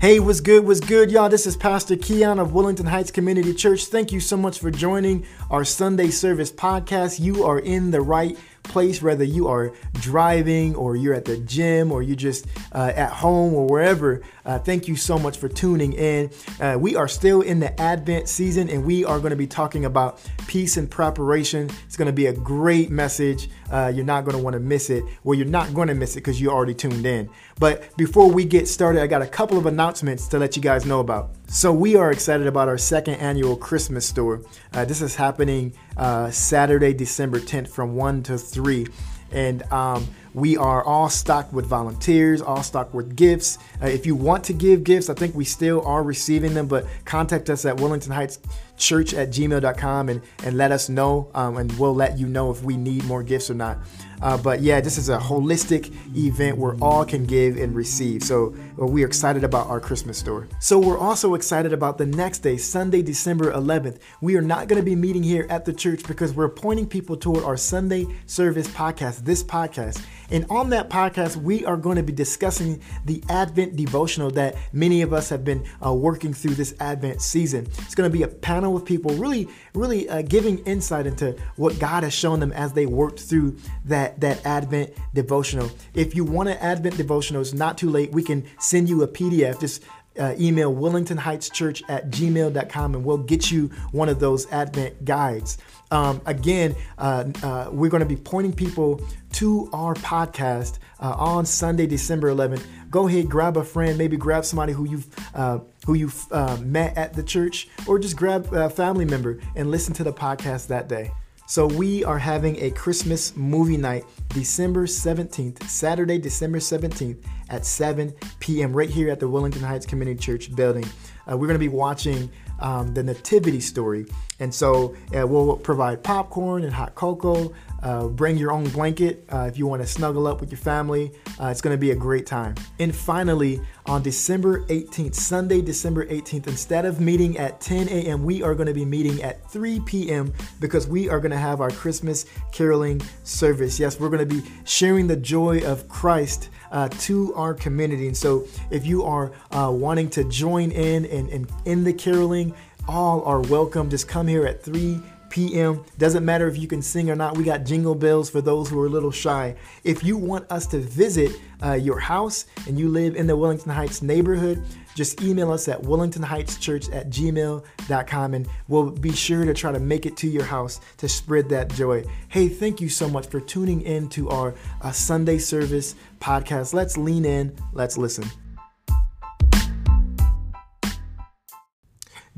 Hey, what's good? What's good, y'all? This is Pastor Keon of Wellington Heights Community Church. Thank you so much for joining our Sunday service podcast. You are in the right place, whether you are driving or you're at the gym or you're just uh, at home or wherever. Uh, thank you so much for tuning in. Uh, we are still in the Advent season and we are going to be talking about peace and preparation. It's going to be a great message. Uh, you're not going to want to miss it. Well, you're not going to miss it because you already tuned in. But before we get started, I got a couple of announcements to let you guys know about. So, we are excited about our second annual Christmas store. Uh, this is happening uh, Saturday, December 10th from 1 to 3. And um, we are all stocked with volunteers, all stocked with gifts. Uh, if you want to give gifts, I think we still are receiving them, but contact us at Wellington Heights Church at gmail.com and, and let us know, um, and we'll let you know if we need more gifts or not. Uh, but yeah, this is a holistic event where all can give and receive. So we're excited about our Christmas store. So we're also excited about the next day, Sunday, December 11th. We are not going to be meeting here at the church because we're pointing people toward our Sunday service podcast, this podcast. And on that podcast, we are going to be discussing the Advent devotional that many of us have been uh, working through this Advent season. It's going to be a panel of people really, really uh, giving insight into what God has shown them as they worked through that, that Advent devotional. If you want an Advent devotional, it's not too late. We can send you a PDF. Just uh, email wellingtonheightschurch at gmail.com and we'll get you one of those Advent guides. Um, again, uh, uh, we're going to be pointing people to our podcast uh, on Sunday, December 11th. Go ahead, grab a friend, maybe grab somebody who you've uh, who you've uh, met at the church, or just grab a family member and listen to the podcast that day. So we are having a Christmas movie night December 17th, Saturday, December 17th at 7 p.m. right here at the Wellington Heights Community Church building. Uh, we're going to be watching um, the Nativity story. And so uh, we'll provide popcorn and hot cocoa. Uh, bring your own blanket uh, if you want to snuggle up with your family. Uh, it's going to be a great time. And finally, on December 18th, Sunday, December 18th, instead of meeting at 10 a.m., we are going to be meeting at 3 p.m. because we are going to have our Christmas caroling service. Yes, we're going to be sharing the joy of Christ. Uh, to our community. And so, if you are uh, wanting to join in and in, in, in the caroling, all are welcome. Just come here at 3 p.m. Doesn't matter if you can sing or not. We got jingle bells for those who are a little shy. If you want us to visit uh, your house and you live in the Wellington Heights neighborhood, just email us at wellingtonheightschurch at gmail.com and we'll be sure to try to make it to your house to spread that joy. Hey, thank you so much for tuning in to our uh, Sunday service podcast. Let's lean in, let's listen.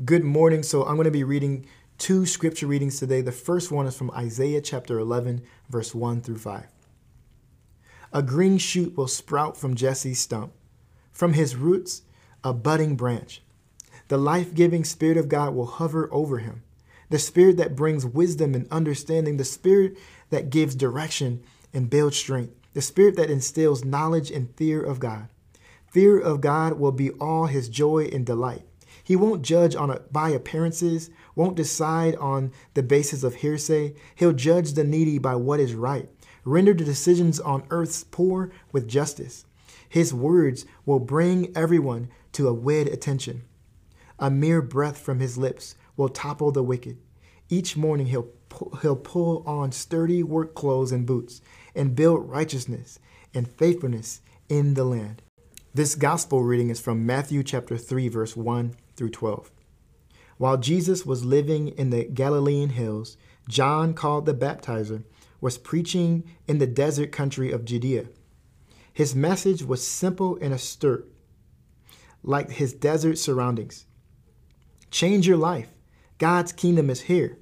Good morning. So I'm going to be reading two scripture readings today. The first one is from Isaiah chapter 11, verse 1 through 5. A green shoot will sprout from Jesse's stump, from his roots, a budding branch. The life giving Spirit of God will hover over him. The Spirit that brings wisdom and understanding, the Spirit that gives direction and builds strength, the Spirit that instills knowledge and fear of God. Fear of God will be all his joy and delight. He won't judge on a, by appearances, won't decide on the basis of hearsay. He'll judge the needy by what is right, render the decisions on earth's poor with justice. His words will bring everyone to a wed attention. A mere breath from his lips will topple the wicked. Each morning he'll, he'll pull on sturdy work clothes and boots and build righteousness and faithfulness in the land. This gospel reading is from Matthew chapter 3 verse 1 through 12. While Jesus was living in the Galilean hills, John, called the baptizer, was preaching in the desert country of Judea. His message was simple and astute, like his desert surroundings. Change your life. God's kingdom is here.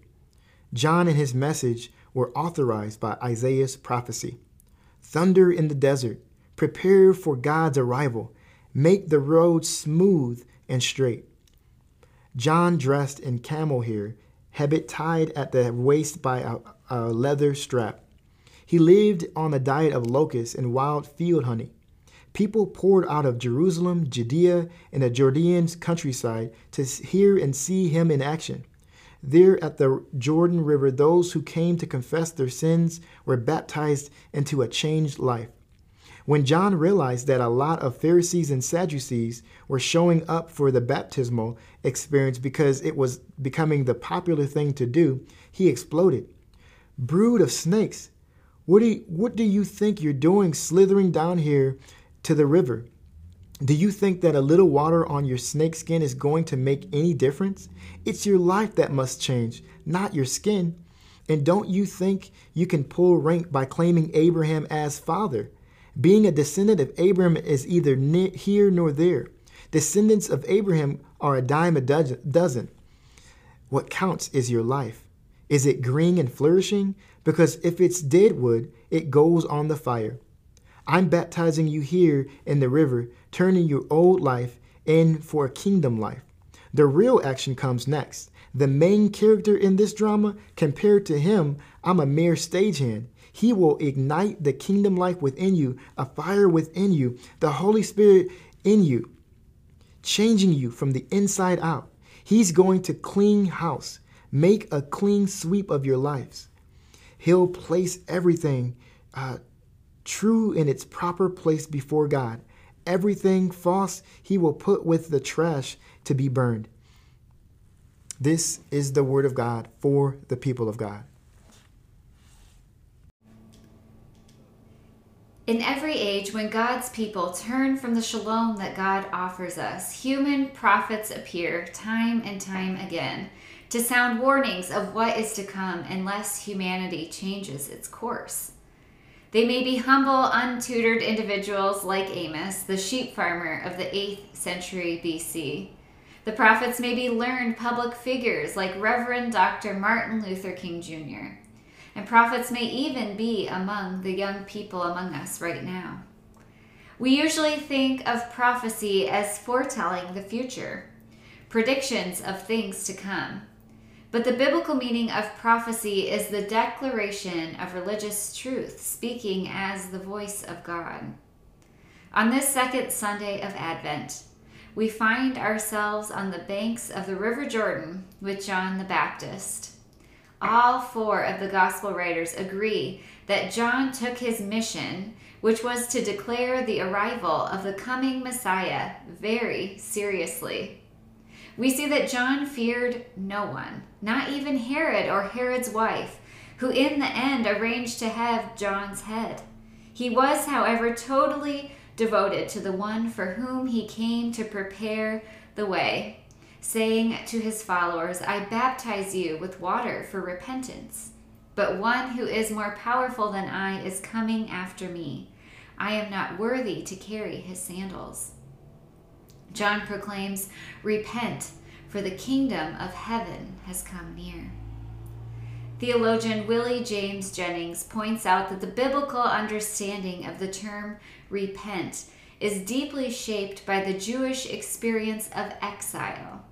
John and his message were authorized by Isaiah's prophecy. Thunder in the desert. Prepare for God's arrival. Make the road smooth and straight. John dressed in camel hair, habit tied at the waist by a, a leather strap. He lived on a diet of locusts and wild field honey. People poured out of Jerusalem, Judea, and the Judean countryside to hear and see him in action. There at the Jordan River, those who came to confess their sins were baptized into a changed life. When John realized that a lot of Pharisees and Sadducees were showing up for the baptismal experience because it was becoming the popular thing to do, he exploded. Brood of snakes, what do you, what do you think you're doing slithering down here to the river? Do you think that a little water on your snake skin is going to make any difference? It's your life that must change, not your skin. And don't you think you can pull rank by claiming Abraham as father? Being a descendant of Abraham is either here nor there. Descendants of Abraham are a dime a dozen. What counts is your life. Is it green and flourishing? Because if it's dead wood, it goes on the fire. I'm baptizing you here in the river, turning your old life in for a kingdom life. The real action comes next. The main character in this drama, compared to him, I'm a mere stagehand. He will ignite the kingdom life within you, a fire within you, the Holy Spirit in you, changing you from the inside out. He's going to clean house, make a clean sweep of your lives. He'll place everything uh, true in its proper place before God. Everything false he will put with the trash to be burned. This is the word of God for the people of God. In every age, when God's people turn from the shalom that God offers us, human prophets appear time and time again to sound warnings of what is to come unless humanity changes its course. They may be humble, untutored individuals like Amos, the sheep farmer of the 8th century BC. The prophets may be learned public figures like Reverend Dr. Martin Luther King Jr. And prophets may even be among the young people among us right now. We usually think of prophecy as foretelling the future, predictions of things to come. But the biblical meaning of prophecy is the declaration of religious truth, speaking as the voice of God. On this second Sunday of Advent, we find ourselves on the banks of the River Jordan with John the Baptist. All four of the gospel writers agree that John took his mission, which was to declare the arrival of the coming Messiah, very seriously we see that John feared no one, not even Herod or Herod's wife, who in the end arranged to have John's head. He was, however, totally devoted to the one for whom he came to prepare the way, saying to his followers, I baptize you with water for repentance. But one who is more powerful than I is coming after me. I am not worthy to carry his sandals. John proclaims, Repent, for the kingdom of heaven has come near. Theologian Willie James Jennings points out that the biblical understanding of the term repent is deeply shaped by the Jewish experience of exile.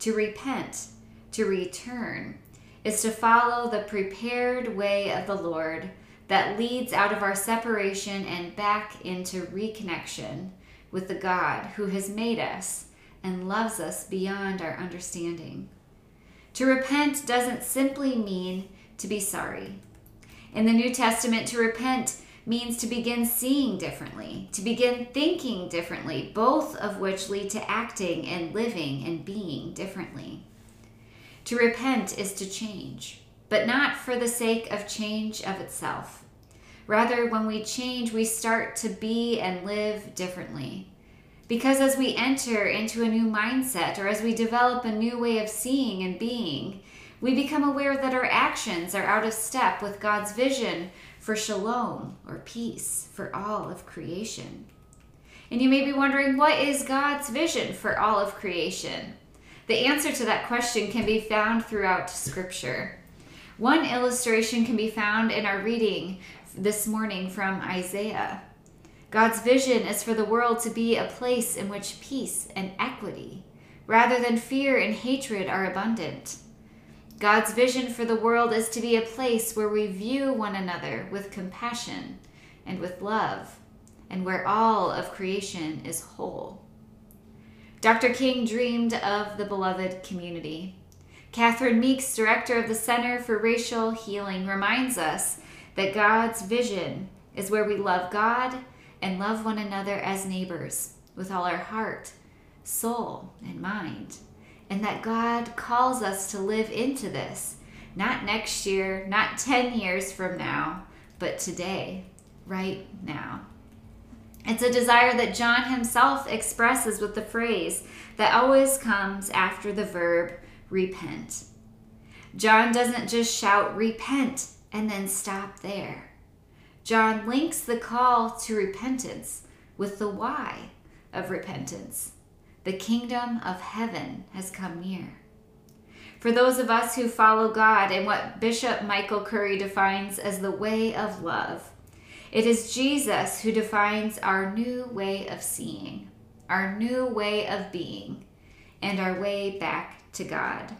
To repent, to return, is to follow the prepared way of the Lord that leads out of our separation and back into reconnection with the God who has made us and loves us beyond our understanding. To repent doesn't simply mean to be sorry. In the New Testament, to repent means to begin seeing differently, to begin thinking differently, both of which lead to acting and living and being differently. To repent is to change, but not for the sake of change of itself. Rather, when we change, we start to be and live differently. Because as we enter into a new mindset or as we develop a new way of seeing and being, we become aware that our actions are out of step with God's vision for shalom or peace for all of creation. And you may be wondering, what is God's vision for all of creation? The answer to that question can be found throughout Scripture. One illustration can be found in our reading this morning from Isaiah. God's vision is for the world to be a place in which peace and equity, rather than fear and hatred, are abundant. God's vision for the world is to be a place where we view one another with compassion and with love, and where all of creation is whole. Dr. King dreamed of the beloved community. Catherine Meeks, director of the Center for Racial Healing, reminds us that God's vision is where we love God and love one another as neighbors with all our heart, soul, and mind. And that God calls us to live into this, not next year, not 10 years from now, but today, right now. It's a desire that John himself expresses with the phrase that always comes after the verb repent. John doesn't just shout repent and then stop there. John links the call to repentance with the why of repentance. The kingdom of heaven has come near. For those of us who follow God and what Bishop Michael Curry defines as the way of love, it is Jesus who defines our new way of seeing, our new way of being, and our way back to God.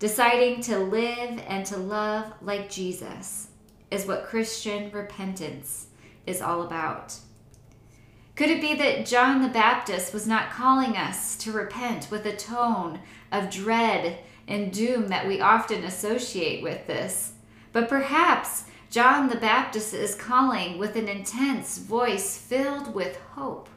Deciding to live and to love like Jesus is what Christian repentance is all about. Could it be that John the Baptist was not calling us to repent with a tone of dread and doom that we often associate with this? But perhaps John the Baptist is calling with an intense voice filled with hope.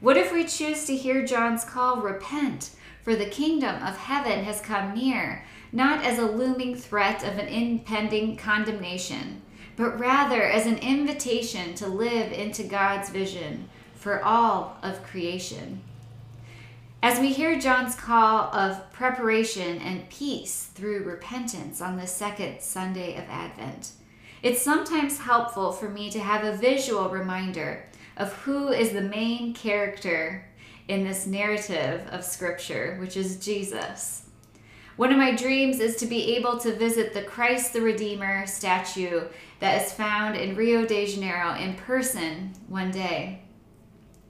What if we choose to hear John's call, repent, for the kingdom of heaven has come near, not as a looming threat of an impending condemnation, but rather as an invitation to live into God's vision for all of creation? As we hear John's call of preparation and peace through repentance on the second Sunday of Advent, it's sometimes helpful for me to have a visual reminder of who is the main character in this narrative of Scripture, which is Jesus. One of my dreams is to be able to visit the Christ the Redeemer statue that is found in Rio de Janeiro in person one day.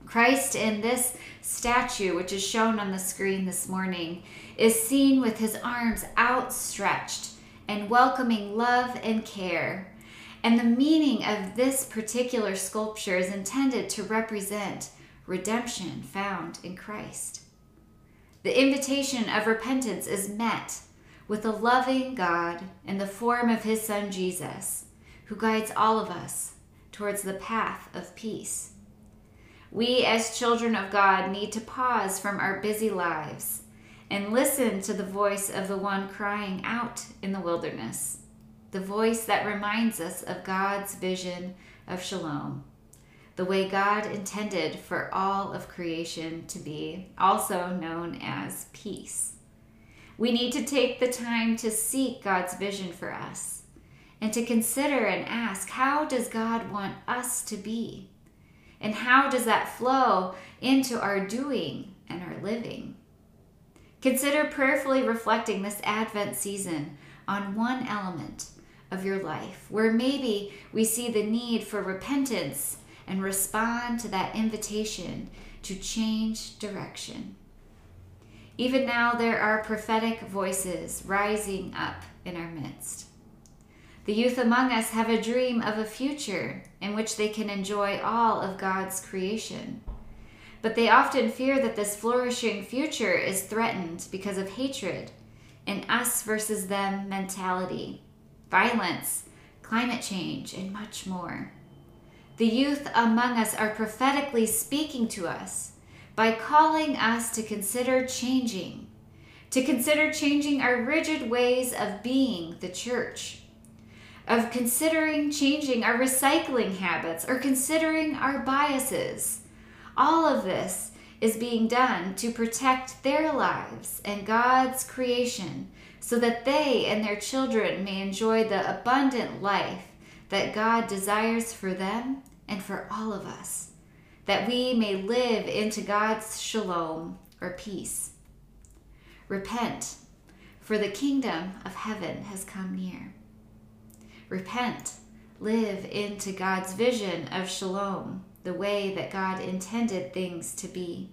Christ in this statue, which is shown on the screen this morning, is seen with his arms outstretched and welcoming love and care. And the meaning of this particular sculpture is intended to represent redemption found in Christ. The invitation of repentance is met with a loving God in the form of his Son Jesus, who guides all of us towards the path of peace. We, as children of God, need to pause from our busy lives and listen to the voice of the one crying out in the wilderness, the voice that reminds us of God's vision of shalom, the way God intended for all of creation to be, also known as peace. We need to take the time to seek God's vision for us and to consider and ask how does God want us to be? And how does that flow into our doing and our living? Consider prayerfully reflecting this Advent season on one element of your life where maybe we see the need for repentance and respond to that invitation to change direction. Even now, there are prophetic voices rising up in our midst. The youth among us have a dream of a future in which they can enjoy all of God's creation. But they often fear that this flourishing future is threatened because of hatred, an us versus them mentality, violence, climate change, and much more. The youth among us are prophetically speaking to us by calling us to consider changing, to consider changing our rigid ways of being the church of considering changing our recycling habits or considering our biases. All of this is being done to protect their lives and God's creation so that they and their children may enjoy the abundant life that God desires for them and for all of us, that we may live into God's shalom or peace. Repent, for the kingdom of heaven has come near. Repent. Live into God's vision of shalom, the way that God intended things to be.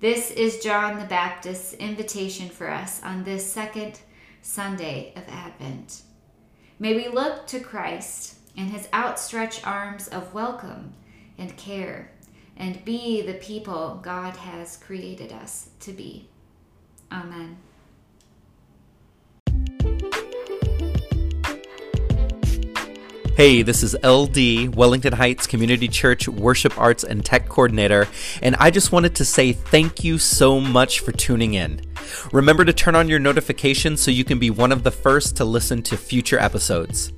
This is John the Baptist's invitation for us on this second Sunday of Advent. May we look to Christ and his outstretched arms of welcome and care and be the people God has created us to be. Amen. Hey, this is LD, Wellington Heights Community Church Worship Arts and Tech Coordinator, and I just wanted to say thank you so much for tuning in. Remember to turn on your notifications so you can be one of the first to listen to future episodes.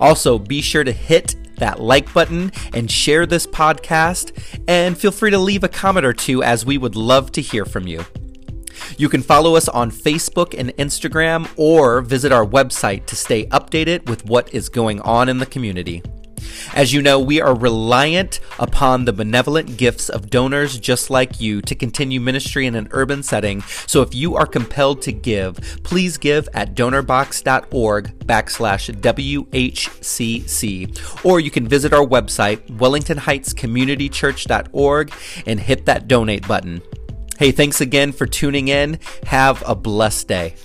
Also, be sure to hit that like button and share this podcast, and feel free to leave a comment or two as we would love to hear from you. You can follow us on Facebook and Instagram or visit our website to stay updated with what is going on in the community. As you know, we are reliant upon the benevolent gifts of donors just like you to continue ministry in an urban setting. So if you are compelled to give, please give at donorbox.org backslash WHCC. Or you can visit our website, wellingtonheightscommunitychurch.org, and hit that donate button. Hey, thanks again for tuning in. Have a blessed day.